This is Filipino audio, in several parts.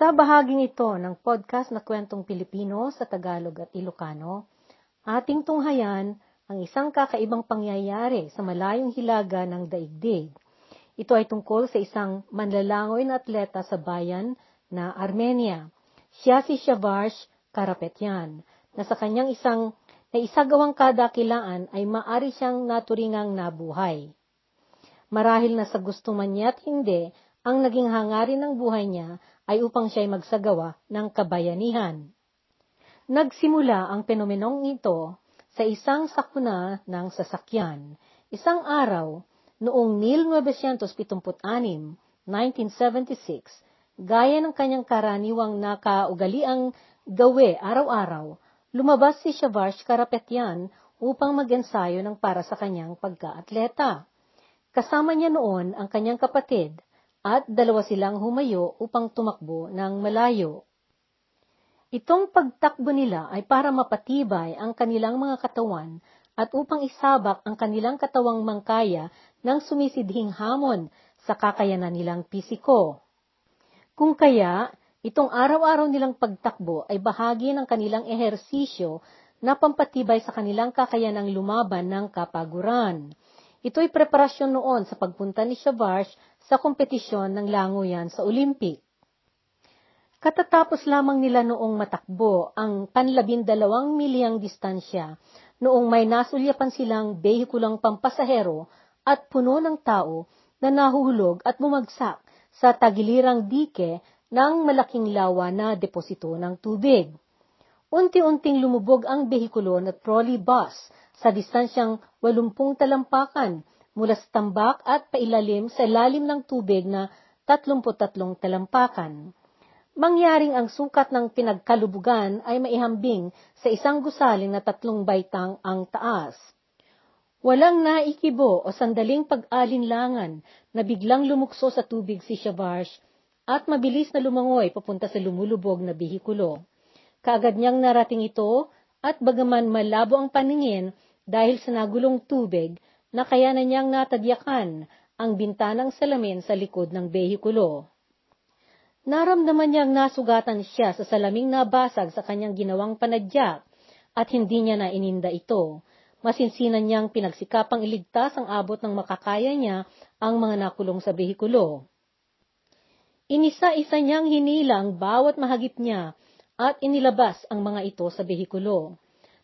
Sa bahaging ito ng podcast na kwentong Pilipino sa Tagalog at Ilocano, ating tunghayan ang isang kakaibang pangyayari sa malayong hilaga ng daigdig. Ito ay tungkol sa isang manlalangoy na atleta sa bayan na Armenia. Siya si Shavash Karapetyan, na sa kanyang isang na isagawang kadakilaan ay maari siyang naturingang nabuhay. Marahil na sa gusto man niya at hindi, ang naging hangarin ng buhay niya ay upang siya'y magsagawa ng kabayanihan. Nagsimula ang fenomenong ito sa isang sakuna ng sasakyan. Isang araw, noong 1976, 1976, gaya ng kanyang karaniwang nakaugaliang gawe araw-araw, lumabas si Shavash Karapetyan upang mag-ensayo ng para sa kanyang pagka-atleta. Kasama niya noon ang kanyang kapatid, at dalawa silang humayo upang tumakbo ng malayo. Itong pagtakbo nila ay para mapatibay ang kanilang mga katawan at upang isabak ang kanilang katawang mangkaya ng sumisidhing hamon sa kakayanan nilang pisiko. Kung kaya, itong araw-araw nilang pagtakbo ay bahagi ng kanilang ehersisyo na pampatibay sa kanilang kakayanang lumaban ng kapaguran. Ito'y preparasyon noon sa pagpunta ni Shavash sa kompetisyon ng langoyan sa Olympic. Katatapos lamang nila noong matakbo ang panlabindalawang milyang distansya noong may nasulyapan silang behikulang pampasahero at puno ng tao na nahuhulog at bumagsak sa tagilirang dike ng malaking lawa na deposito ng tubig. Unti-unting lumubog ang behikulo na trolley bus sa distansyang 80 talampakan mula sa tambak at pailalim sa lalim ng tubig na 33 talampakan. Mangyaring ang sukat ng pinagkalubugan ay maihambing sa isang gusaling na tatlong baitang ang taas. Walang naikibo o sandaling pag-alinlangan na biglang lumukso sa tubig si Shavash at mabilis na lumangoy papunta sa lumulubog na bihikulo. Kaagad niyang narating ito at bagaman malabo ang paningin, dahil sa nagulong tubig na kaya na niyang natadyakan ang bintanang salamin sa likod ng behikulo. Naramdaman niyang nasugatan siya sa salaming nabasag sa kanyang ginawang panadyak at hindi niya na ininda ito. Masinsinan niyang pinagsikapang iligtas ang abot ng makakaya niya ang mga nakulong sa behikulo. Inisa-isa niyang hinila ang bawat mahagip niya at inilabas ang mga ito sa behikulo.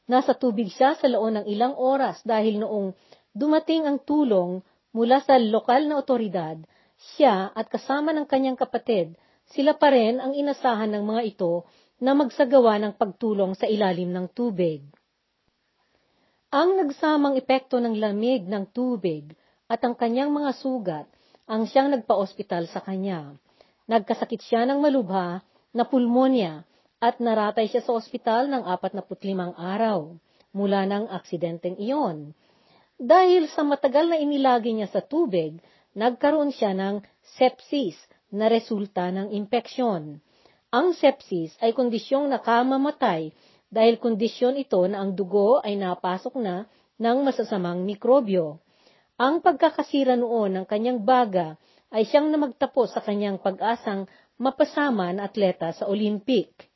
Nasa tubig siya sa loob ng ilang oras dahil noong dumating ang tulong mula sa lokal na otoridad, siya at kasama ng kanyang kapatid, sila pa rin ang inasahan ng mga ito na magsagawa ng pagtulong sa ilalim ng tubig. Ang nagsamang epekto ng lamig ng tubig at ang kanyang mga sugat ang siyang nagpa-ospital sa kanya. Nagkasakit siya ng malubha na pulmonya at naratay siya sa ospital ng 45 araw mula ng aksidenteng iyon. Dahil sa matagal na inilagi niya sa tubig, nagkaroon siya ng sepsis na resulta ng impeksyon. Ang sepsis ay kondisyong nakamamatay dahil kondisyon ito na ang dugo ay napasok na ng masasamang mikrobyo. Ang pagkakasira noon ng kanyang baga ay siyang namagtapos sa kanyang pag-asang mapasama na atleta sa Olympic.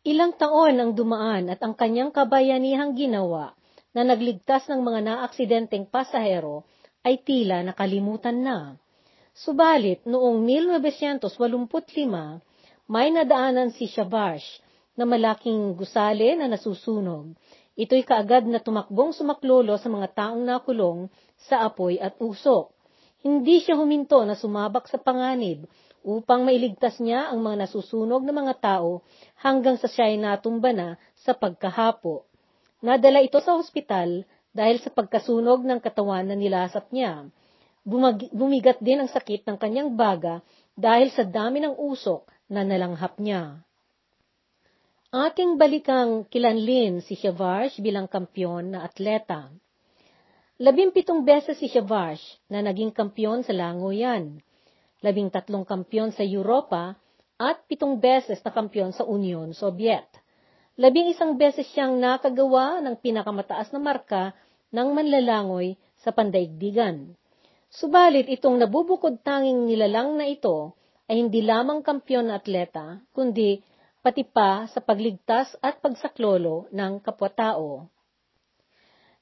Ilang taon ang dumaan at ang kanyang kabayanihang ginawa na nagligtas ng mga naaksidenteng pasahero ay tila nakalimutan na. Subalit, noong 1985, may nadaanan si Shabash na malaking gusali na nasusunog. Ito'y kaagad na tumakbong sumaklolo sa mga taong nakulong sa apoy at usok. Hindi siya huminto na sumabak sa panganib upang mailigtas niya ang mga nasusunog na mga tao hanggang sa siya ay natumba na sa pagkahapo. Nadala ito sa ospital dahil sa pagkasunog ng katawan na nilasap niya. Bumag- bumigat din ang sakit ng kanyang baga dahil sa dami ng usok na nalanghap niya. Ating balikang kilanlin si Shavash bilang kampyon na atleta. Labimpitong beses si Shavash na naging kampyon sa langoyan labing tatlong kampyon sa Europa at pitong beses na kampyon sa Union Soviet. Labing isang beses siyang nakagawa ng pinakamataas na marka ng manlalangoy sa pandaigdigan. Subalit itong nabubukod tanging nilalang na ito ay hindi lamang kampyon na atleta, kundi pati pa sa pagligtas at pagsaklolo ng kapwa-tao.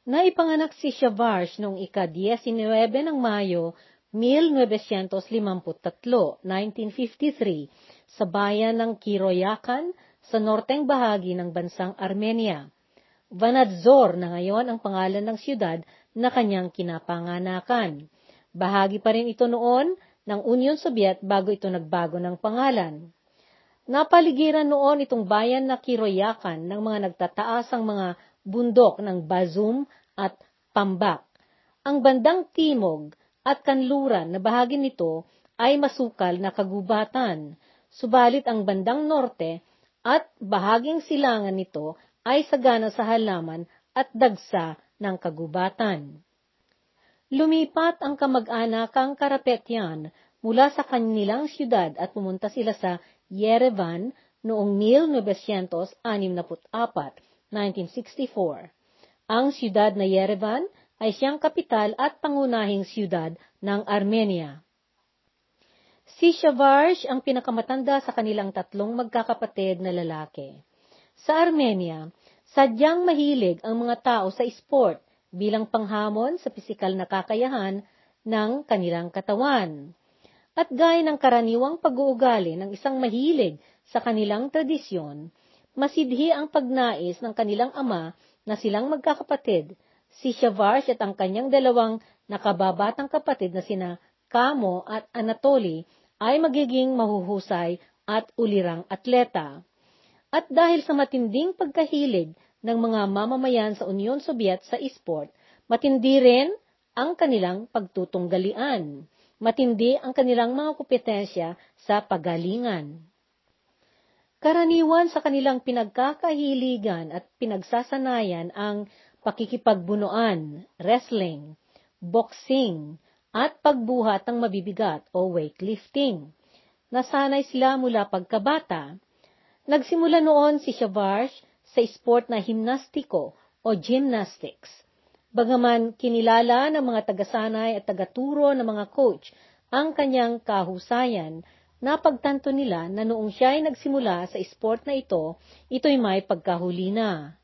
Naipanganak si Shavarsh noong ika-19 ng Mayo 1953, 1953, sa bayan ng Kiroyakan sa norteng bahagi ng bansang Armenia. Vanadzor na ngayon ang pangalan ng siyudad na kanyang kinapanganakan. Bahagi pa rin ito noon ng Union Soviet bago ito nagbago ng pangalan. Napaligiran noon itong bayan na Kiroyakan ng mga nagtataasang mga bundok ng Bazum at Pambak. Ang bandang timog at kanluran na bahagi nito ay masukal na kagubatan, subalit ang bandang norte at bahaging silangan nito ay sagana sa halaman at dagsa ng kagubatan. Lumipat ang kamag-anakang Karapetyan mula sa kanilang siyudad at pumunta sila sa Yerevan noong 1964, 1964. Ang siyudad na Yerevan ay siyang kapital at pangunahing siyudad ng Armenia. Si Shavarsh ang pinakamatanda sa kanilang tatlong magkakapatid na lalaki. Sa Armenia, sadyang mahilig ang mga tao sa sport bilang panghamon sa pisikal na kakayahan ng kanilang katawan. At gaya ng karaniwang pag-uugali ng isang mahilig sa kanilang tradisyon, masidhi ang pagnais ng kanilang ama na silang magkakapatid, si Shavarsh at ang kanyang dalawang nakababatang kapatid na sina Kamo at Anatoly ay magiging mahuhusay at ulirang atleta. At dahil sa matinding pagkahilig ng mga mamamayan sa Union Soviet sa esport, matindi rin ang kanilang pagtutunggalian. Matindi ang kanilang mga kompetensya sa pagalingan. Karaniwan sa kanilang pinagkakahiligan at pinagsasanayan ang pakikipagbunuan, wrestling, boxing, at pagbuhat ng mabibigat o weightlifting. Nasanay sila mula pagkabata. Nagsimula noon si Shavarsh sa sport na himnastiko o gymnastics. Bagaman kinilala ng mga tagasanay at tagaturo ng mga coach ang kanyang kahusayan, napagtanto nila na noong siya ay nagsimula sa sport na ito, ito'y may pagkahuli na.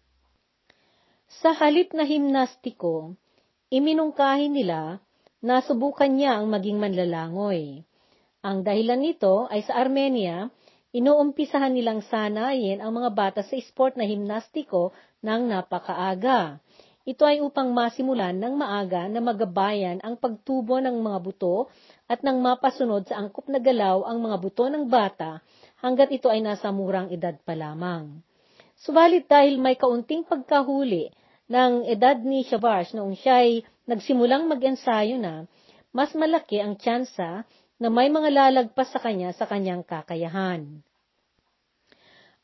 Sa halip na himnastiko, iminungkahi nila na subukan niya ang maging manlalangoy. Ang dahilan nito ay sa Armenia, inuumpisahan nilang sanayin ang mga bata sa sport na himnastiko ng napakaaga. Ito ay upang masimulan ng maaga na magabayan ang pagtubo ng mga buto at nang mapasunod sa angkop na galaw ang mga buto ng bata hanggat ito ay nasa murang edad pa lamang. Subalit dahil may kaunting pagkahuli ng edad ni Shavarsh noong siya ay nagsimulang mag-ensayo na, mas malaki ang tsansa na may mga lalagpas sa kanya sa kanyang kakayahan.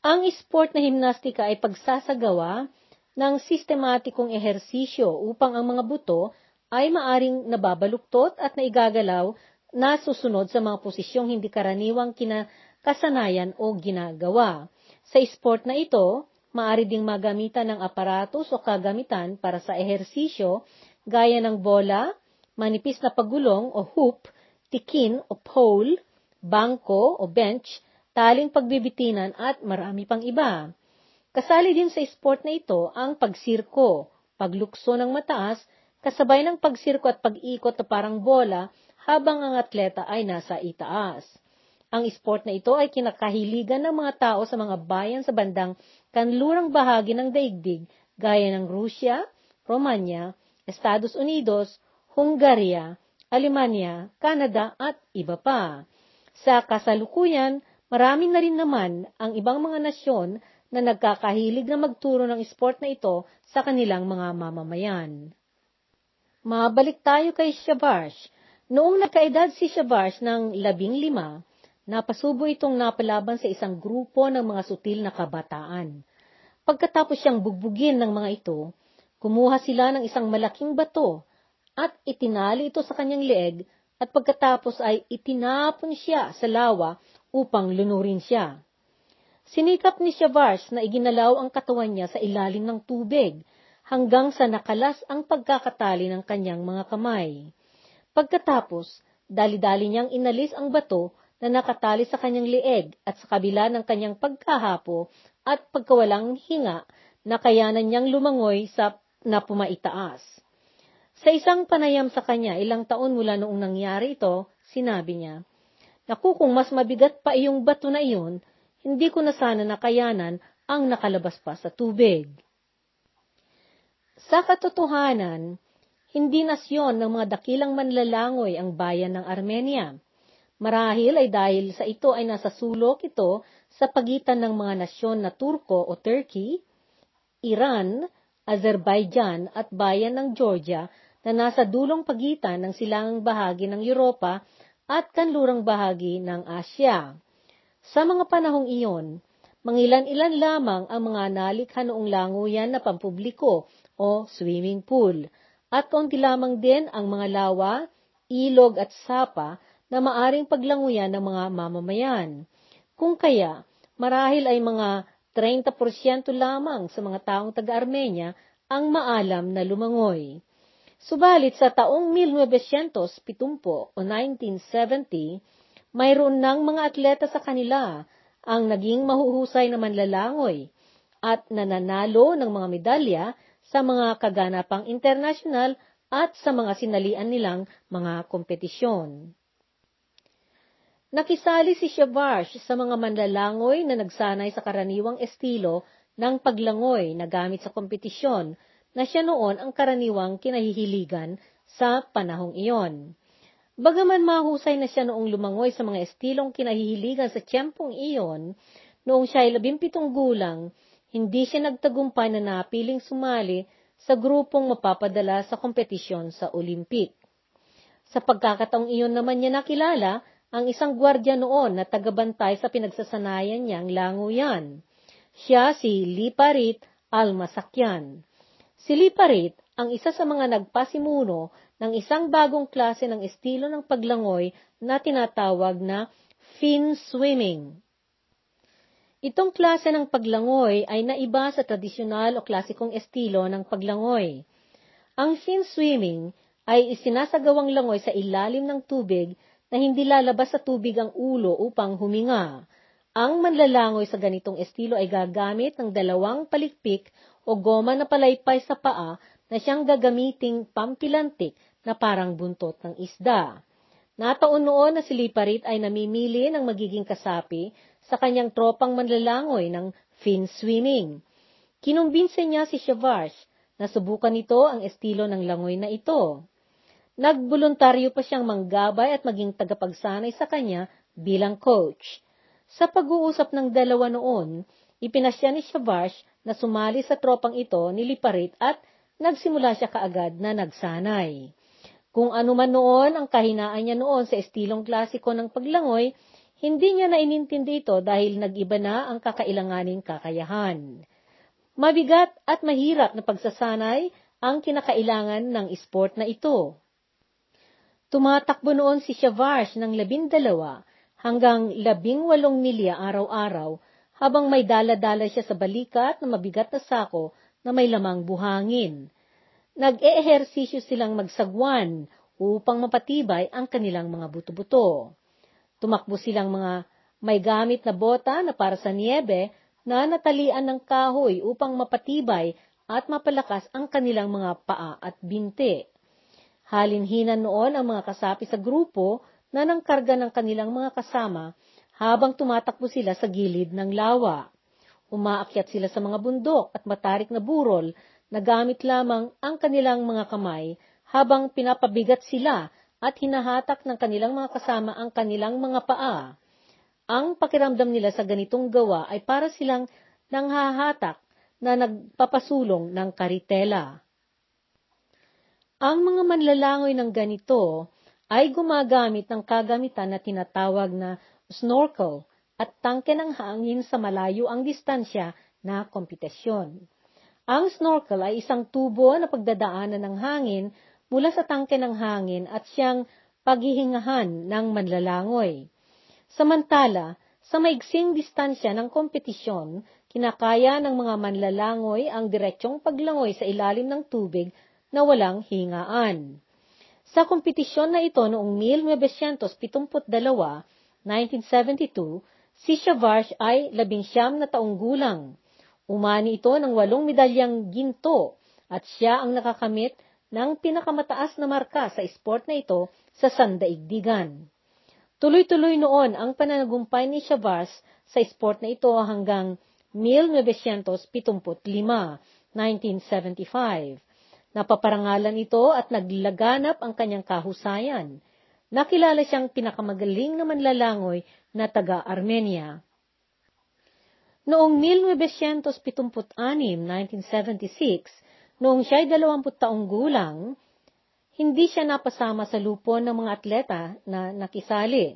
Ang sport na himnastika ay pagsasagawa ng sistematikong ehersisyo upang ang mga buto ay maaring nababaluktot at naigagalaw na susunod sa mga posisyong hindi karaniwang kinakasanayan o ginagawa. Sa sport na ito, maari ding magamitan ng aparatos o kagamitan para sa ehersisyo gaya ng bola, manipis na pagulong o hoop, tikin o pole, bangko o bench, taling pagbibitinan at marami pang iba. Kasali din sa sport na ito ang pagsirko, paglukso ng mataas, kasabay ng pagsirko at pag-ikot na parang bola habang ang atleta ay nasa itaas. Ang sport na ito ay kinakahiligan ng mga tao sa mga bayan sa bandang kanlurang bahagi ng daigdig gaya ng Rusya, Romanya, Estados Unidos, Hungaria, Alemanya, Canada at iba pa. Sa kasalukuyan, Marami na rin naman ang ibang mga nasyon na nagkakahilig na magturo ng sport na ito sa kanilang mga mamamayan. Mabalik tayo kay Shabash. Noong nakaedad si Shabash ng labing lima, napasubo itong napalaban sa isang grupo ng mga sutil na kabataan. Pagkatapos siyang bugbugin ng mga ito, kumuha sila ng isang malaking bato at itinali ito sa kanyang leeg at pagkatapos ay itinapon siya sa lawa upang lunurin siya. Sinikap ni Shavars na iginalaw ang katawan niya sa ilalim ng tubig hanggang sa nakalas ang pagkakatali ng kanyang mga kamay. Pagkatapos, dali-dali niyang inalis ang bato na nakatali sa kanyang lieg at sa kabila ng kanyang pagkahapo at pagkawalang hinga, nakayanan niyang lumangoy sa na pumaitaas. Sa isang panayam sa kanya ilang taon mula noong nangyari ito, sinabi niya, Naku, kung mas mabigat pa iyong bato na iyon, hindi ko na sana nakayanan ang nakalabas pa sa tubig. Sa katotohanan, hindi nasyon ng mga dakilang manlalangoy ang bayan ng Armenia. Marahil ay dahil sa ito ay nasa sulok ito sa pagitan ng mga nasyon na Turko o Turkey, Iran, Azerbaijan at bayan ng Georgia na nasa dulong pagitan ng silangang bahagi ng Europa at kanlurang bahagi ng Asya. Sa mga panahong iyon, mangilan-ilan lamang ang mga nalikha noong languyan na pampubliko o swimming pool, at konti lamang din ang mga lawa, ilog at sapa na maaring paglanguyan ng mga mamamayan. Kung kaya, marahil ay mga 30% lamang sa mga taong taga-Armenia ang maalam na lumangoy. Subalit sa taong 1970 o 1970, mayroon ng mga atleta sa kanila ang naging mahuhusay na manlalangoy at nananalo ng mga medalya sa mga kaganapang internasyonal at sa mga sinalian nilang mga kompetisyon. Nakisali si Shavarsh sa mga manlalangoy na nagsanay sa karaniwang estilo ng paglangoy na gamit sa kompetisyon na siya noon ang karaniwang kinahihiligan sa panahong iyon. Bagaman mahusay na siya noong lumangoy sa mga estilong kinahihiligan sa tiyempong iyon, noong siya ay labimpitong gulang, hindi siya nagtagumpay na napiling sumali sa grupong mapapadala sa kompetisyon sa Olympic. Sa pagkakataong iyon naman niya nakilala ang isang gwardya noon na tagabantay sa pinagsasanayan niyang languyan. Siya si Liparit Almasakyan. Si Liparit ang isa sa mga nagpasimuno ng isang bagong klase ng estilo ng paglangoy na tinatawag na fin swimming. Itong klase ng paglangoy ay naiba sa tradisyonal o klasikong estilo ng paglangoy. Ang fin swimming ay isinasagawang langoy sa ilalim ng tubig na hindi lalabas sa tubig ang ulo upang huminga. Ang manlalangoy sa ganitong estilo ay gagamit ng dalawang palikpik o goma na palaypay sa paa na siyang gagamiting pampilantik na parang buntot ng isda. Nataon noon na si Liparit ay namimili ng magiging kasapi sa kanyang tropang manlalangoy ng fin swimming. Kinumbinse niya si Shavash na subukan nito ang estilo ng langoy na ito. Nagboluntaryo pa siyang manggabay at maging tagapagsanay sa kanya bilang coach. Sa pag-uusap ng dalawa noon, ipinasya ni Shavash na sumali sa tropang ito ni Liparit at nagsimula siya kaagad na nagsanay. Kung ano man noon ang kahinaan niya noon sa estilong klasiko ng paglangoy, hindi niya na inintindi ito dahil nag-iba na ang kakailanganing kakayahan. Mabigat at mahirap na pagsasanay ang kinakailangan ng sport na ito. Tumatakbo noon si Shavarsh ng labindalawa hanggang labing walong milya araw-araw habang may dala-dala siya sa balikat na mabigat na sako na may lamang buhangin. Nag-eehersisyo silang magsagwan upang mapatibay ang kanilang mga buto-buto. Tumakbo silang mga may gamit na bota na para sa niebe na natalian ng kahoy upang mapatibay at mapalakas ang kanilang mga paa at binte. Halinhinan noon ang mga kasapi sa grupo na nangkarga ng kanilang mga kasama habang tumatakbo sila sa gilid ng lawa. Umaakyat sila sa mga bundok at matarik na burol na gamit lamang ang kanilang mga kamay habang pinapabigat sila at hinahatak ng kanilang mga kasama ang kanilang mga paa. Ang pakiramdam nila sa ganitong gawa ay para silang nanghahatak na nagpapasulong ng karitela. Ang mga manlalangoy ng ganito ay gumagamit ng kagamitan na tinatawag na snorkel at tangke ng hangin sa malayo ang distansya na kompetisyon. Ang snorkel ay isang tubo na pagdadaanan ng hangin mula sa tangke ng hangin at siyang paghihingahan ng manlalangoy. Samantala, sa maigsing distansya ng kompetisyon, kinakaya ng mga manlalangoy ang diretsyong paglangoy sa ilalim ng tubig na walang hingaan. Sa kompetisyon na ito noong 1972, 1972, si Shavarsh ay labing siyam na taong gulang. Umani ito ng walong medalyang ginto at siya ang nakakamit ng pinakamataas na marka sa sport na ito sa sandaigdigan. Tuloy-tuloy noon ang pananagumpay ni Shavars sa sport na ito hanggang 1975, 1975. Napaparangalan ito at naglaganap ang kanyang kahusayan. Nakilala siyang pinakamagaling na manlalangoy na taga-Armenia. Noong 1976, 1976, noong siya'y 20 taong gulang, hindi siya napasama sa lupon ng mga atleta na nakisali.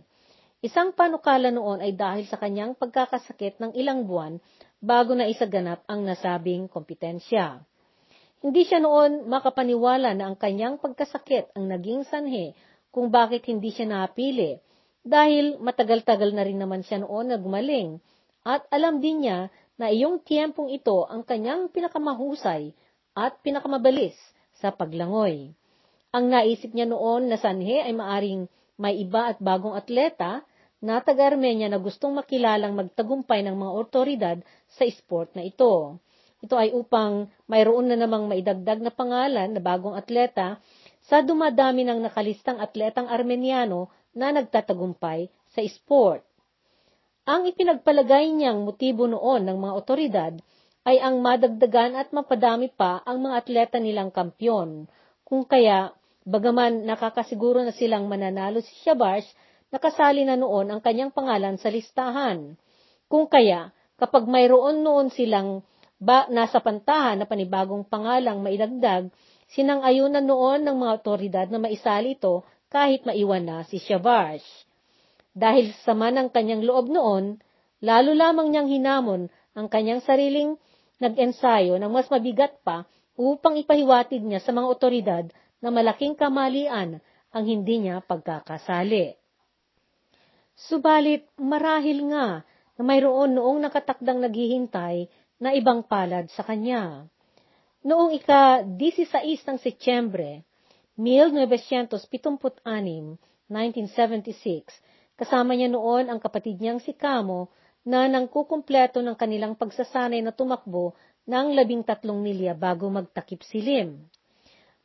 Isang panukala noon ay dahil sa kanyang pagkakasakit ng ilang buwan bago na isaganap ang nasabing kompetensya. Hindi siya noon makapaniwala na ang kanyang pagkasakit ang naging sanhe kung bakit hindi siya napili dahil matagal-tagal na rin naman siya noon na gumaling at alam din niya na iyong tiyempong ito ang kanyang pinakamahusay at pinakamabilis sa paglangoy. Ang naisip niya noon na sanhe ay maaring may iba at bagong atleta na taga-Armenia na gustong makilalang magtagumpay ng mga otoridad sa sport na ito. Ito ay upang mayroon na namang maidagdag na pangalan na bagong atleta sa dumadami ng nakalistang atletang Armeniano na nagtatagumpay sa sport. Ang ipinagpalagay niyang motibo noon ng mga otoridad ay ang madagdagan at mapadami pa ang mga atleta nilang kampyon. Kung kaya, bagaman nakakasiguro na silang mananalo si Shabash, nakasali na noon ang kanyang pangalan sa listahan. Kung kaya, kapag mayroon noon silang ba nasa pantahan na panibagong pangalang maidagdag, sinang-ayunan noon ng mga otoridad na maisali ito kahit maiwan na si Shabash. Dahil sa sama ng kanyang loob noon, lalo lamang niyang hinamon ang kanyang sariling nag-ensayo ng mas mabigat pa upang ipahiwatig niya sa mga otoridad na malaking kamalian ang hindi niya pagkakasali. Subalit, marahil nga na mayroon noong nakatakdang naghihintay na ibang palad sa kanya. Noong ika-16 ng Setyembre, 1976, 1976, kasama niya noon ang kapatid niyang si Kamo na nangkukumpleto ng kanilang pagsasanay na tumakbo ng labing tatlong milya bago magtakip silim.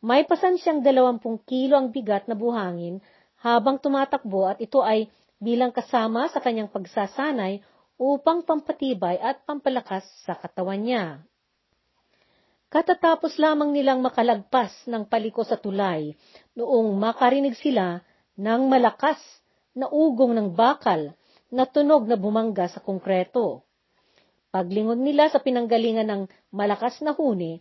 May pasan siyang dalawampung kilo ang bigat na buhangin habang tumatakbo at ito ay bilang kasama sa kanyang pagsasanay upang pampatibay at pampalakas sa katawan niya. Katatapos lamang nilang makalagpas ng paliko sa tulay noong makarinig sila ng malakas na ugong ng bakal na tunog na bumangga sa konkreto. Paglingon nila sa pinanggalingan ng malakas na huni,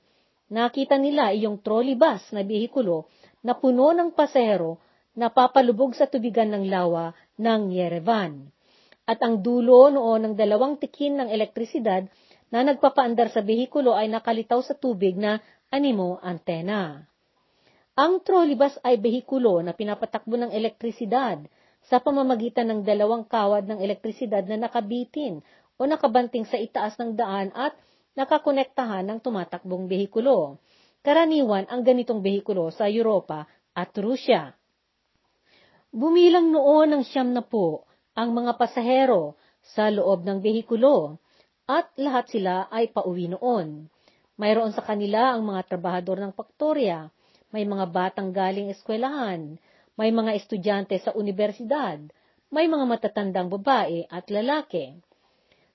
nakita nila iyong trolley bus na bihikulo na puno ng pasero na papalubog sa tubigan ng lawa ng Yerevan. At ang dulo noon ng dalawang tikin ng elektrisidad na nagpapaandar sa behikulo ay nakalitaw sa tubig na animo antena. Ang trolleybus ay behikulo na pinapatakbo ng elektrisidad sa pamamagitan ng dalawang kawad ng elektrisidad na nakabitin o nakabanting sa itaas ng daan at nakakonektahan ng tumatakbong behikulo. Karaniwan ang ganitong behikulo sa Europa at Rusya. Bumilang noon ng siyam na po ang mga pasahero sa loob ng behikulo at lahat sila ay pauwi noon. Mayroon sa kanila ang mga trabahador ng faktorya, may mga batang galing eskwelahan, may mga estudyante sa universidad, may mga matatandang babae at lalaki.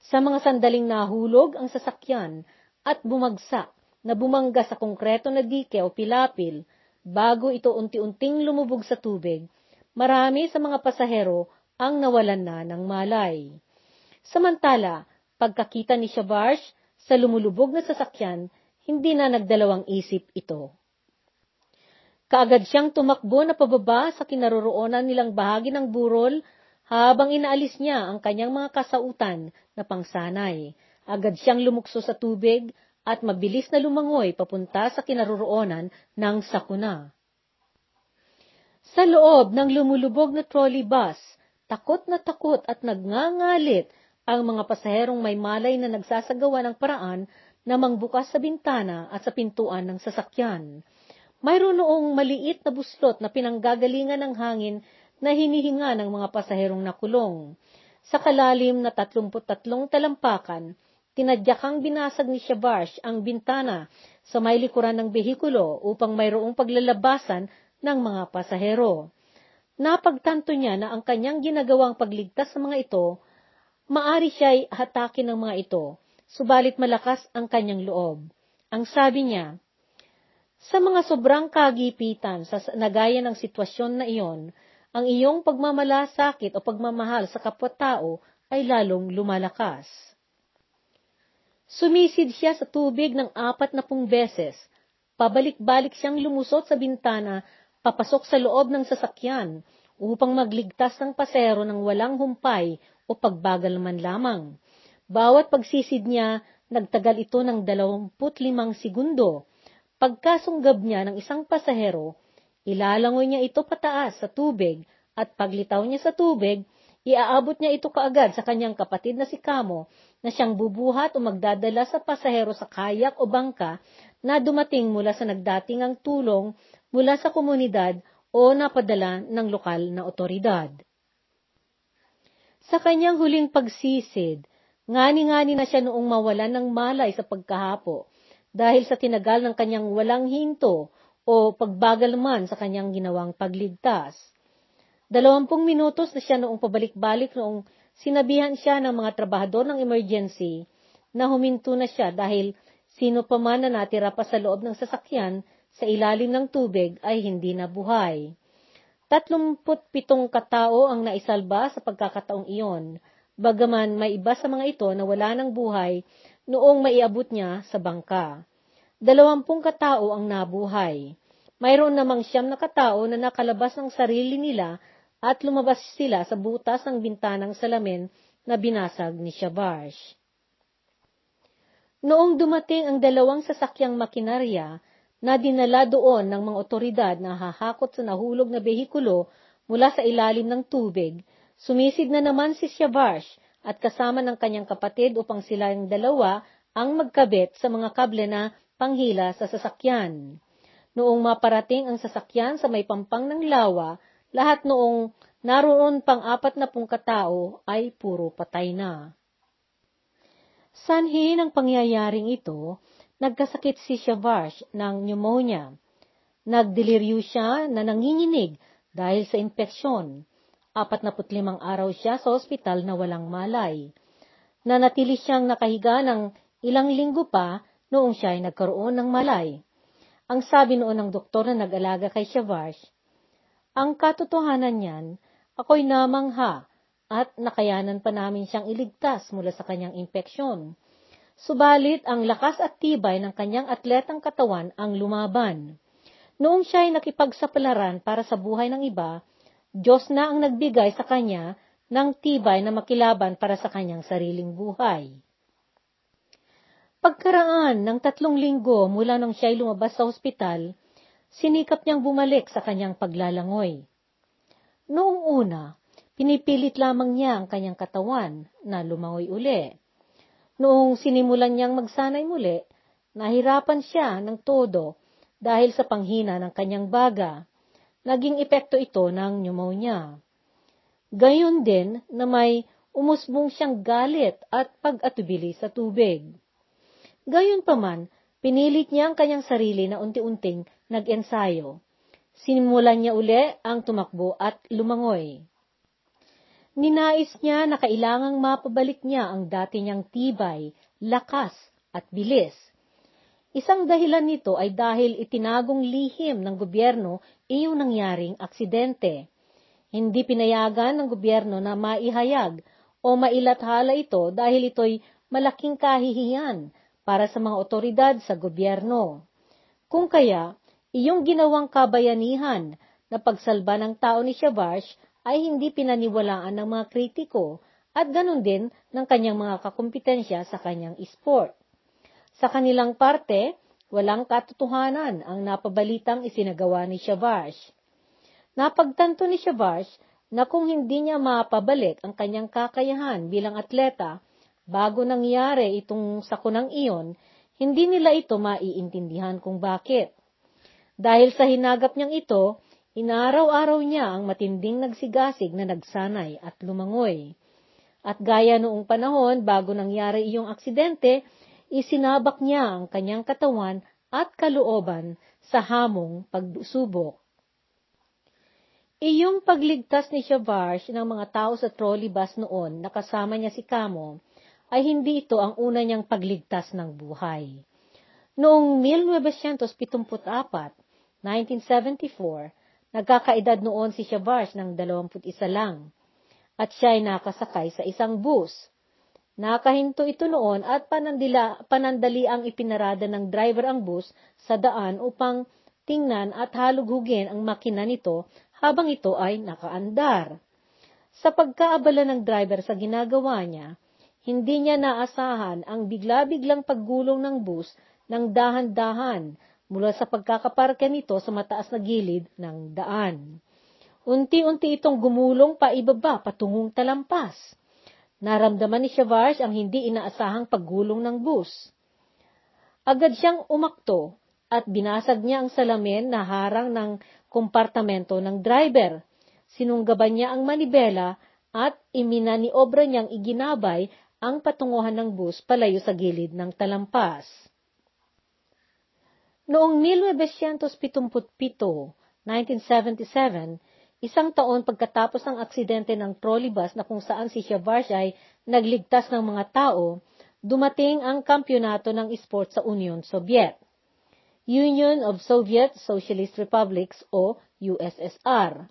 Sa mga sandaling nahulog ang sasakyan at bumagsak na bumangga sa konkreto na dike o pilapil bago ito unti-unting lumubog sa tubig, marami sa mga pasahero ang nawalan na ng malay. Samantala, Pagkakita ni Shavarsh sa lumulubog na sasakyan, hindi na nagdalawang isip ito. Kaagad siyang tumakbo na pababa sa kinaroroonan nilang bahagi ng burol habang inaalis niya ang kanyang mga kasautan na pangsanay. Agad siyang lumukso sa tubig at mabilis na lumangoy papunta sa kinaroroonan ng sakuna. Sa loob ng lumulubog na trolley bus, takot na takot at nagngangalit ang mga pasaherong may malay na nagsasagawa ng paraan na mangbukas sa bintana at sa pintuan ng sasakyan. Mayroon noong maliit na buslot na pinanggagalingan ng hangin na hinihinga ng mga pasaherong nakulong. Sa kalalim na 33 talampakan, tinadyakang binasag ni Shabash ang bintana sa may likuran ng behikulo upang mayroong paglalabasan ng mga pasahero. Napagtanto niya na ang kanyang ginagawang pagligtas sa mga ito, maari siya'y hatakin ng mga ito, subalit malakas ang kanyang loob. Ang sabi niya, sa mga sobrang kagipitan sa nagaya ng sitwasyon na iyon, ang iyong pagmamalasakit o pagmamahal sa kapwa-tao ay lalong lumalakas. Sumisid siya sa tubig ng apat na pung beses. Pabalik-balik siyang lumusot sa bintana, papasok sa loob ng sasakyan, upang magligtas ng pasero ng walang humpay o pagbagal man lamang. Bawat pagsisid niya, nagtagal ito ng 25 segundo. Pagkasunggab niya ng isang pasahero, ilalangoy niya ito pataas sa tubig at paglitaw niya sa tubig, iaabot niya ito kaagad sa kanyang kapatid na si Kamo na siyang bubuhat o magdadala sa pasahero sa kayak o bangka na dumating mula sa nagdatingang tulong mula sa komunidad o napadala ng lokal na otoridad. Sa kanyang huling pagsisid, Ngani-ngani na siya noong mawalan ng malay sa pagkahapo dahil sa tinagal ng kanyang walang hinto o pagbagal man sa kanyang ginawang pagligtas. Dalawampung minutos na siya noong pabalik-balik noong sinabihan siya ng mga trabahador ng emergency na huminto na siya dahil sino pa man na natira pa sa loob ng sasakyan sa ilalim ng tubig ay hindi na buhay. Tatlumput pitong katao ang naisalba sa pagkakataong iyon bagaman may iba sa mga ito na wala ng buhay noong maiabot niya sa bangka. Dalawampung katao ang nabuhay. Mayroon namang siyam na katao na nakalabas ng sarili nila at lumabas sila sa butas ng bintanang salamin na binasag ni Shabash. Noong dumating ang dalawang sasakyang makinarya na dinala doon ng mga otoridad na hahakot sa nahulog na behikulo mula sa ilalim ng tubig, Sumisid na naman si Shabash at kasama ng kanyang kapatid upang sila silang dalawa ang magkabit sa mga kable na panghila sa sasakyan. Noong maparating ang sasakyan sa may pampang ng lawa, lahat noong naroon pang apat na pung katao ay puro patay na. Sanhi ng pangyayaring ito, nagkasakit si Shavash ng pneumonia. Nagdeliryo siya na nanginginig dahil sa impeksyon. Apat na putlimang araw siya sa ospital na walang malay. Nanatili siyang nakahiga ng ilang linggo pa noong siya ay nagkaroon ng malay. Ang sabi noon ng doktor na nag-alaga kay Shavash, ang katotohanan niyan, ako'y namangha at nakayanan pa namin siyang iligtas mula sa kanyang impeksyon. Subalit, ang lakas at tibay ng kanyang atletang katawan ang lumaban. Noong siya ay nakipagsapalaran para sa buhay ng iba, Diyos na ang nagbigay sa kanya ng tibay na makilaban para sa kanyang sariling buhay. Pagkaraan ng tatlong linggo mula nang siya'y lumabas sa ospital, sinikap niyang bumalik sa kanyang paglalangoy. Noong una, pinipilit lamang niya ang kanyang katawan na lumangoy uli. Noong sinimulan niyang magsanay muli, nahirapan siya ng todo dahil sa panghina ng kanyang baga naging epekto ito ng pneumonia. Gayon din na may umusbong siyang galit at pag-atubili sa tubig. Gayon pa man, pinilit niya ang kanyang sarili na unti-unting nag-ensayo. Sinimulan niya uli ang tumakbo at lumangoy. Ninais niya na kailangang mapabalik niya ang dati niyang tibay, lakas at bilis. Isang dahilan nito ay dahil itinagong lihim ng gobyerno iyong nangyaring aksidente. Hindi pinayagan ng gobyerno na maihayag o mailathala ito dahil ito'y malaking kahihiyan para sa mga otoridad sa gobyerno. Kung kaya, iyong ginawang kabayanihan na pagsalba ng tao ni Shabash ay hindi pinaniwalaan ng mga kritiko at ganun din ng kanyang mga kakumpetensya sa kanyang sport. Sa kanilang parte, walang katotohanan ang napabalitang isinagawa ni Shavash. Napagtanto ni Shavash na kung hindi niya mapabalik ang kanyang kakayahan bilang atleta bago nangyari itong sakunang iyon, hindi nila ito maiintindihan kung bakit. Dahil sa hinagap niyang ito, Inaraw-araw niya ang matinding nagsigasig na nagsanay at lumangoy. At gaya noong panahon bago nangyari iyong aksidente, isinabak niya ang kanyang katawan at kalooban sa hamong pagsubok. Iyong pagligtas ni Shavarsh ng mga tao sa trolley bus noon na kasama niya si Kamo, ay hindi ito ang una niyang pagligtas ng buhay. Noong 1974, 1974, Nagkakaedad noon si Shavarsh ng 21 lang at siya ay nakasakay sa isang bus. Nakahinto ito noon at panandila, panandali ang ipinarada ng driver ang bus sa daan upang tingnan at halughugin ang makina nito habang ito ay nakaandar. Sa pagkaabala ng driver sa ginagawa niya, hindi niya naasahan ang bigla-biglang paggulong ng bus ng dahan-dahan mula sa pagkakaparke nito sa mataas na gilid ng daan. Unti-unti itong gumulong pa ibaba patungong talampas. Naramdaman ni Shavarsh ang hindi inaasahang paggulong ng bus. Agad siyang umakto at binasag niya ang salamin na harang ng kompartamento ng driver. Sinunggaban niya ang manibela at imina ni obra niyang iginabay ang patunguhan ng bus palayo sa gilid ng talampas. Noong 1977, 1977, isang taon pagkatapos ng aksidente ng trolleybus na kung saan si Shavarsh ay nagligtas ng mga tao, dumating ang kampyonato ng sport sa Union Soviet. Union of Soviet Socialist Republics o USSR.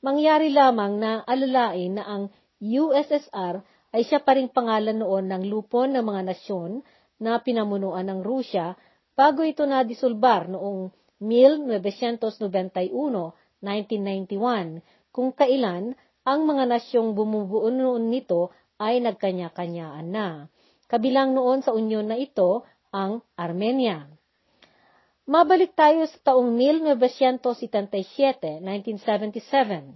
Mangyari lamang na alalain na ang USSR ay siya pa ring pangalan noon ng lupon ng mga nasyon na pinamunuan ng Rusya bago ito nadisulbar noong 1991, 1991, kung kailan ang mga nasyong bumubuo noon nito ay nagkanya-kanyaan na. Kabilang noon sa unyon na ito ang Armenia. Mabalik tayo sa taong 1977, 1977.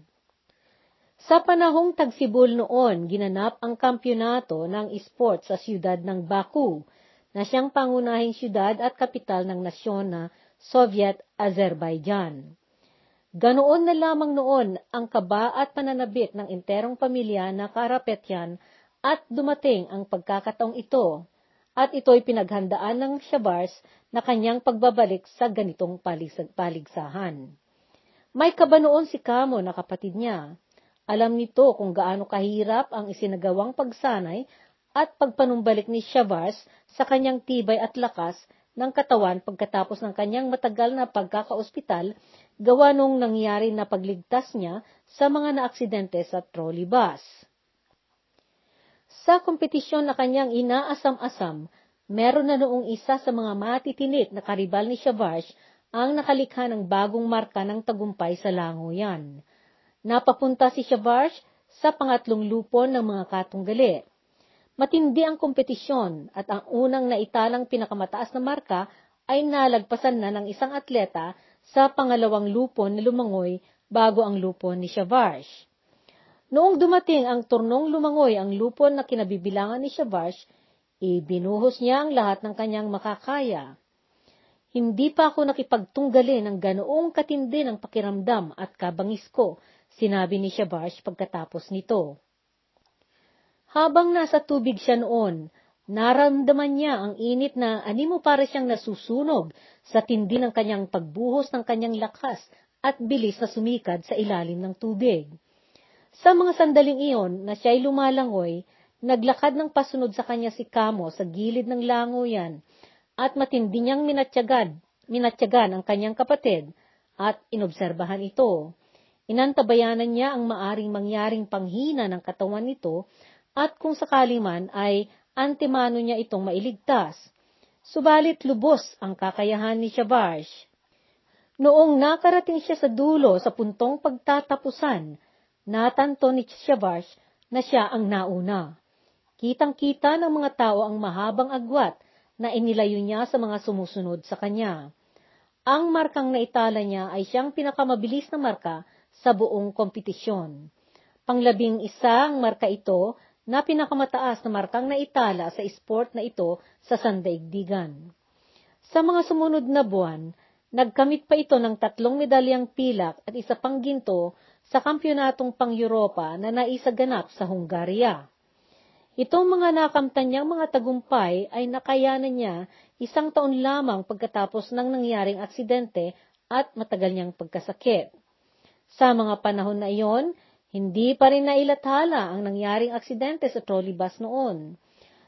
Sa panahong tagsibol noon, ginanap ang kampyonato ng esports sa siyudad ng Baku, na siyang pangunahing siyudad at kapital ng nasyon na Soviet Azerbaijan. Ganoon na lamang noon ang kaba at pananabik ng interong pamilya na Karapetyan at dumating ang pagkakataong ito at ito'y pinaghandaan ng Shabars na kanyang pagbabalik sa ganitong paligsahan. May kaba noon si Kamo na kapatid niya. Alam nito kung gaano kahirap ang isinagawang pagsanay at pagpanumbalik ni Shavars sa kanyang tibay at lakas ng katawan pagkatapos ng kanyang matagal na pagkakaospital gawa nung nangyari na pagligtas niya sa mga naaksidente sa trolley bus. Sa kompetisyon na kanyang inaasam-asam, meron na noong isa sa mga matitinit na karibal ni Shavars ang nakalikha ng bagong marka ng tagumpay sa langoyan. Napapunta si Shavars sa pangatlong lupon ng mga katunggali Matindi ang kompetisyon at ang unang naitalang pinakamataas na marka ay nalagpasan na ng isang atleta sa pangalawang lupon na lumangoy bago ang lupon ni Shavarsh. Noong dumating ang turnong lumangoy ang lupon na kinabibilangan ni Shavarsh, ibinuhos niya ang lahat ng kanyang makakaya. Hindi pa ako nakipagtunggali ng ganoong katindi ng pakiramdam at kabangis ko, sinabi ni Shavarsh pagkatapos nito. Habang nasa tubig siya noon, naramdaman niya ang init na animo para siyang nasusunog sa tindi ng kanyang pagbuhos ng kanyang lakas at bilis na sumikad sa ilalim ng tubig. Sa mga sandaling iyon na siya'y lumalangoy, naglakad ng pasunod sa kanya si Kamo sa gilid ng langoyan at matindi niyang minatyagad, minatyagan ang kanyang kapatid at inobserbahan ito. Inantabayanan niya ang maaring mangyaring panghina ng katawan nito at kung sakali man ay antimano niya itong mailigtas. Subalit lubos ang kakayahan ni Shavarsh. Noong nakarating siya sa dulo sa puntong pagtatapusan, natanto ni Shavarsh na siya ang nauna. Kitang-kita ng mga tao ang mahabang agwat na inilayo niya sa mga sumusunod sa kanya. Ang markang naitala niya ay siyang pinakamabilis na marka sa buong kompetisyon. Panglabing isang marka ito na pinakamataas na markang naitala sa sport na ito sa sandaigdigan. Sa mga sumunod na buwan, Nagkamit pa ito ng tatlong medalyang pilak at isa pang ginto sa kampyonatong pang-Europa na naisaganap sa Hungaria. Itong mga nakamtan niyang mga tagumpay ay nakayanan niya isang taon lamang pagkatapos ng nangyaring aksidente at matagal niyang pagkasakit. Sa mga panahon na iyon, hindi pa rin nailathala ang nangyaring aksidente sa trolley bus noon.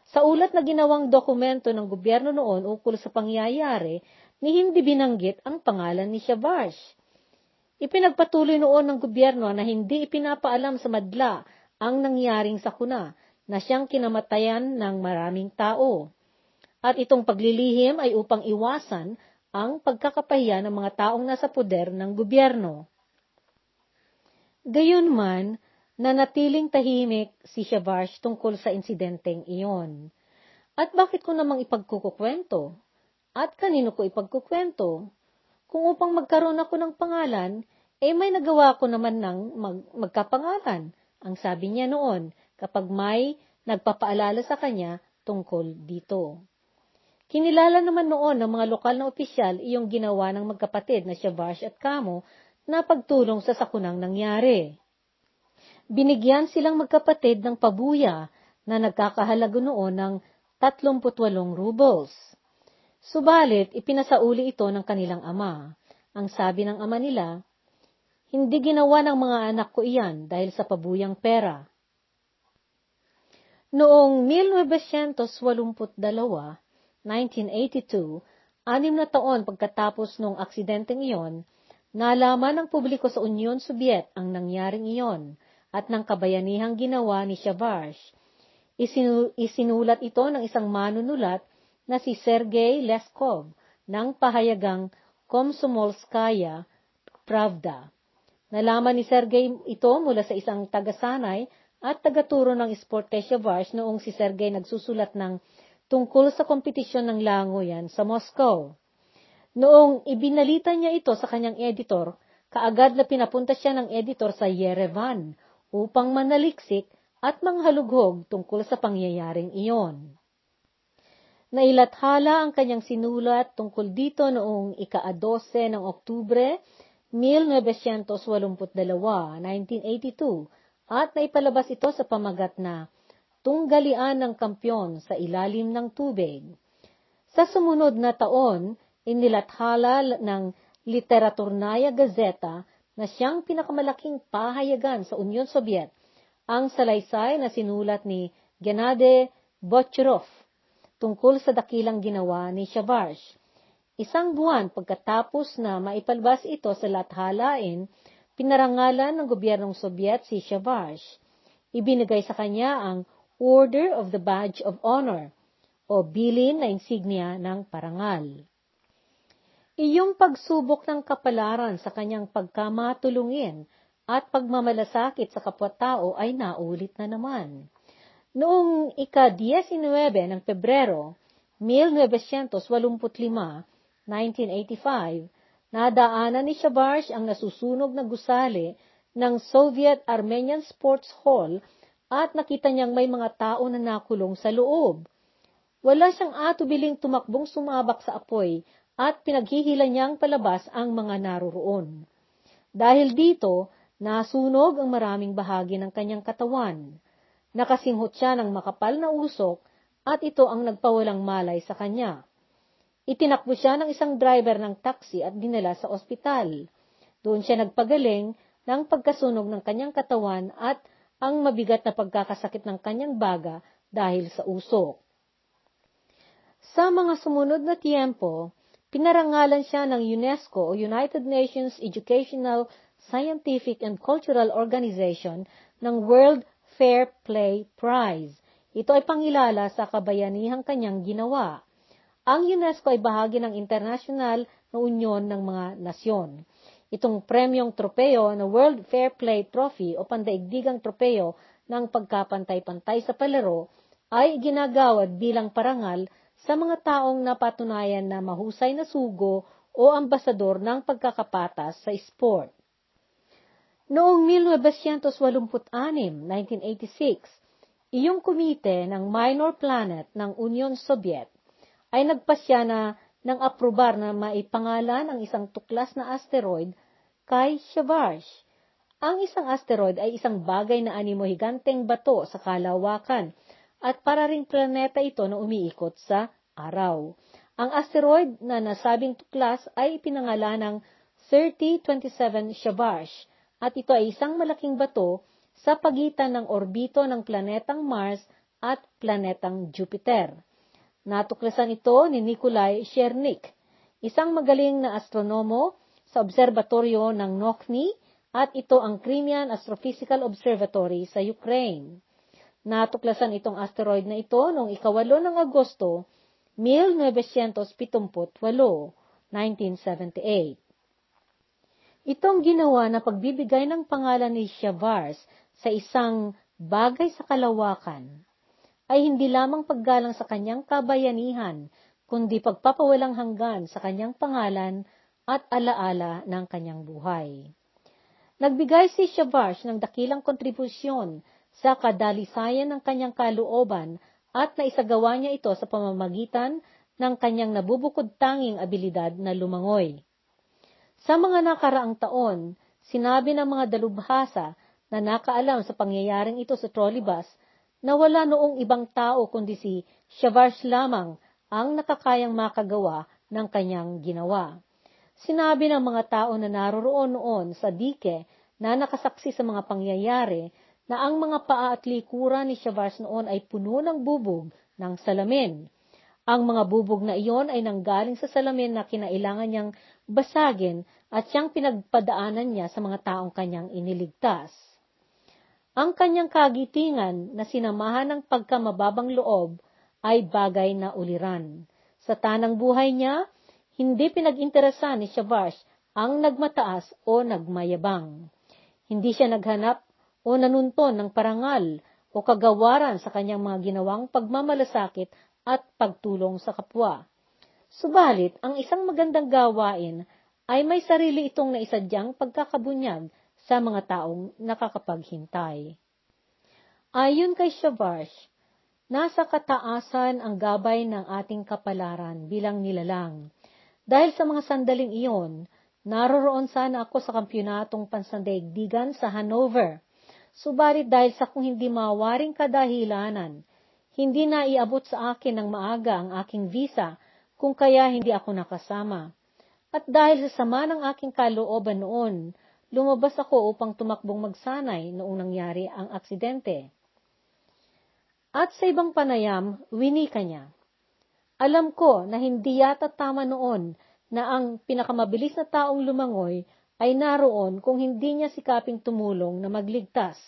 Sa ulat na ginawang dokumento ng gobyerno noon ukol sa pangyayari, ni hindi binanggit ang pangalan ni Shavash. Ipinagpatuloy noon ng gobyerno na hindi ipinapaalam sa madla ang nangyaring sakuna na siyang kinamatayan ng maraming tao. At itong paglilihim ay upang iwasan ang pagkakapahiya ng mga taong nasa poder ng gobyerno. Gayunman, nanatiling tahimik si Shavash tungkol sa insidenteng iyon. At bakit ko namang ipagkukukwento? At kanino ko ipagkukwento? Kung upang magkaroon ako ng pangalan, eh may nagawa ko naman ng mag magkapangalan, ang sabi niya noon kapag may nagpapaalala sa kanya tungkol dito. Kinilala naman noon ng mga lokal na opisyal iyong ginawa ng magkapatid na Shavash at Kamo na pagtulong sa sakunang nangyari binigyan silang magkapatid ng pabuya na nagkakahalaga noon ng 38 rubles. Subalit, ipinasauli ito ng kanilang ama. Ang sabi ng ama nila, hindi ginawa ng mga anak ko iyan dahil sa pabuyang pera. Noong 1982, 1982, anim na taon pagkatapos ng aksidenteng iyon, nalaman ng publiko sa Union Soviet ang nangyaring iyon at ng kabayanihang ginawa ni Shavash. isinulat ito ng isang manunulat na si Sergei Leskov ng pahayagang Komsomolskaya Pravda. Nalaman ni Sergei ito mula sa isang tagasanay at tagaturo ng sport kay Shavash noong si Sergei nagsusulat ng tungkol sa kompetisyon ng langoyan sa Moscow. Noong ibinalita niya ito sa kanyang editor, kaagad na pinapunta siya ng editor sa Yerevan upang manaliksik at manghalughog tungkol sa pangyayaring iyon. Nailathala ang kanyang sinulat tungkol dito noong ika-12 ng Oktubre 1982, 1982, at naipalabas ito sa pamagat na Tunggalian ng Kampyon sa Ilalim ng Tubig. Sa sumunod na taon, inilathala ng Literaturnaya Gazeta na siyang pinakamalaking pahayagan sa Union Soviet, ang salaysay na sinulat ni Gennady Bochrov tungkol sa dakilang ginawa ni Shavash. Isang buwan pagkatapos na maipalbas ito sa lathalain, pinarangalan ng gobyernong Soviet si Shavash. Ibinigay sa kanya ang Order of the Badge of Honor o bilin na insignia ng parangal. Iyong pagsubok ng kapalaran sa kanyang pagkamatulungin at pagmamalasakit sa kapwa-tao ay naulit na naman. Noong ika-19 ng Pebrero, 1985, 1985, nadaanan ni Shabarsh ang nasusunog na gusali ng Soviet Armenian Sports Hall at nakita niyang may mga tao na nakulong sa loob. Wala siyang atubiling tumakbong sumabak sa apoy at pinaghihila niyang palabas ang mga naroroon. Dahil dito, nasunog ang maraming bahagi ng kanyang katawan. Nakasinghot siya ng makapal na usok at ito ang nagpawalang malay sa kanya. Itinakbo siya ng isang driver ng taxi at dinala sa ospital. Doon siya nagpagaling ng pagkasunog ng kanyang katawan at ang mabigat na pagkakasakit ng kanyang baga dahil sa usok. Sa mga sumunod na tiyempo, Pinarangalan siya ng UNESCO o United Nations Educational, Scientific and Cultural Organization ng World Fair Play Prize. Ito ay pangilala sa kabayanihang kanyang ginawa. Ang UNESCO ay bahagi ng international na unyon ng mga nasyon. Itong premyong tropeo na World Fair Play Trophy o pandaigdigang tropeo ng pagkapantay-pantay sa palaro ay ginagawad bilang parangal sa mga taong napatunayan na mahusay na sugo o ambasador ng pagkakapatas sa sport. Noong 1986, 1986, iyong komite ng Minor Planet ng Union Soviet ay nagpasya na ng aprobar na maipangalan ang isang tuklas na asteroid kay Shavash. Ang isang asteroid ay isang bagay na animo higanteng bato sa kalawakan at para ring planeta ito na umiikot sa araw. Ang asteroid na nasabing tuklas ay pinangalan ng 3027 Shavash at ito ay isang malaking bato sa pagitan ng orbito ng planetang Mars at planetang Jupiter. Natuklasan ito ni Nikolai Chernik, isang magaling na astronomo sa obserbatoryo ng Nokhny at ito ang Crimean Astrophysical Observatory sa Ukraine. Natuklasan itong asteroid na ito noong ikawalo ng Agosto, 1978, 1978. Itong ginawa na pagbibigay ng pangalan ni Chavars sa isang bagay sa kalawakan ay hindi lamang paggalang sa kanyang kabayanihan, kundi pagpapawalang hanggan sa kanyang pangalan at alaala ng kanyang buhay. Nagbigay si Shavash ng dakilang kontribusyon sa kadalisayan ng kanyang kalooban at naisagawa niya ito sa pamamagitan ng kanyang nabubukod tanging abilidad na lumangoy. Sa mga nakaraang taon, sinabi ng mga dalubhasa na nakaalam sa pangyayaring ito sa trolleybus na wala noong ibang tao kundi si Shavash lamang ang nakakayang makagawa ng kanyang ginawa. Sinabi ng mga tao na naroroon noon sa dike na nakasaksi sa mga pangyayari na ang mga paa at likuran ni Shavash noon ay puno ng bubog ng salamin. Ang mga bubog na iyon ay nanggaling sa salamin na kinailangan niyang basagin at siyang pinagpadaanan niya sa mga taong kanyang iniligtas. Ang kanyang kagitingan na sinamahan ng pagkamababang loob ay bagay na uliran. Sa tanang buhay niya, hindi pinag-interesan ni Shavash ang nagmataas o nagmayabang. Hindi siya naghanap o nanunton ng parangal o kagawaran sa kanyang mga ginawang pagmamalasakit at pagtulong sa kapwa. Subalit, ang isang magandang gawain ay may sarili itong naisadyang pagkakabunyag sa mga taong nakakapaghintay. Ayon kay Shavash, nasa kataasan ang gabay ng ating kapalaran bilang nilalang. Dahil sa mga sandaling iyon, naroroon sana ako sa kampyonatong pansandaigdigan sa Hanover. Subalit dahil sa kung hindi mawaring kadahilanan, hindi na iabot sa akin ng maaga ang aking visa kung kaya hindi ako nakasama. At dahil sa sama ng aking kalooban noon, lumabas ako upang tumakbong magsanay noong nangyari ang aksidente. At sa ibang panayam, winika niya. Alam ko na hindi yata tama noon na ang pinakamabilis na taong lumangoy ay naroon kung hindi niya sikaping tumulong na magligtas.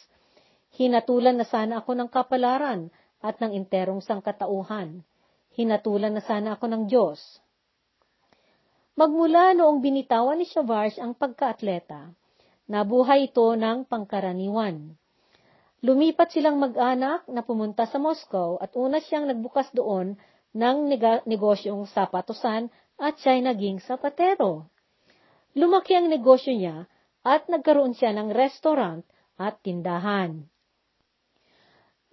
Hinatulan na sana ako ng kapalaran at ng interong sangkatauhan. Hinatulan na sana ako ng Diyos. Magmula noong binitawan ni Shavars ang pagkaatleta, Nabuhay ito ng pangkaraniwan. Lumipat silang mag-anak na pumunta sa Moscow at una siyang nagbukas doon ng negosyong sapatusan at siya'y naging sapatero. Lumaki ang negosyo niya at nagkaroon siya ng restaurant at tindahan.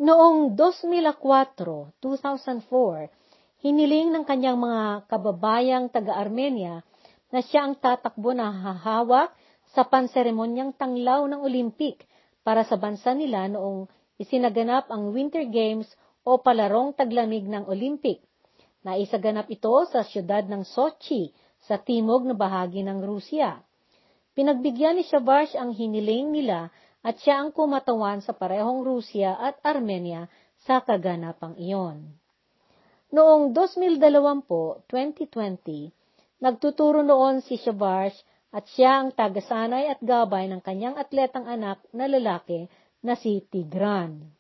Noong 2004, 2004, hiniling ng kanyang mga kababayang taga-Armenia na siya ang tatakbo na hahawak sa panseremonyang tanglaw ng Olympic para sa bansa nila noong isinaganap ang Winter Games o palarong taglamig ng Olympic. Naisaganap ito sa siyudad ng Sochi sa timog na bahagi ng Rusya. Pinagbigyan ni Shabash ang hiniling nila at siya ang kumatawan sa parehong Rusya at Armenia sa kaganapang iyon. Noong 2020, 2020, nagtuturo noon si Shabash at siya ang tagasanay at gabay ng kanyang atletang anak na lalaki na si Tigran.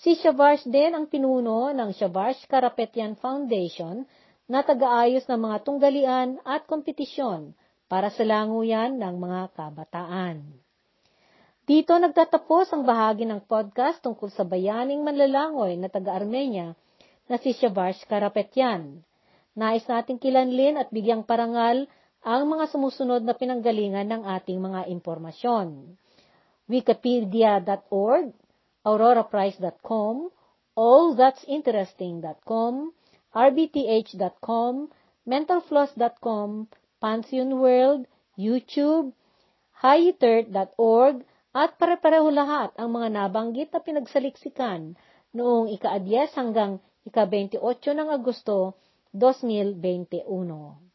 Si Shavash din ang pinuno ng Shavash Karapetyan Foundation na tagaayos ng mga tunggalian at kompetisyon para sa languyan ng mga kabataan. Dito nagtatapos ang bahagi ng podcast tungkol sa bayaning manlalangoy na taga-Armenia na si Shavash Karapetyan. Nais nating kilanlin at bigyang parangal ang mga sumusunod na pinanggalingan ng ating mga impormasyon. Wikipedia.org, auroraprice.com, allthat'sinteresting.com, rbth.com, mentalfloss.com, Pantheon World, YouTube, highethert.org, at pare-pareho lahat ang mga nabanggit na pinagsaliksikan noong ika-10 hanggang ika-28 ng Agosto 2021.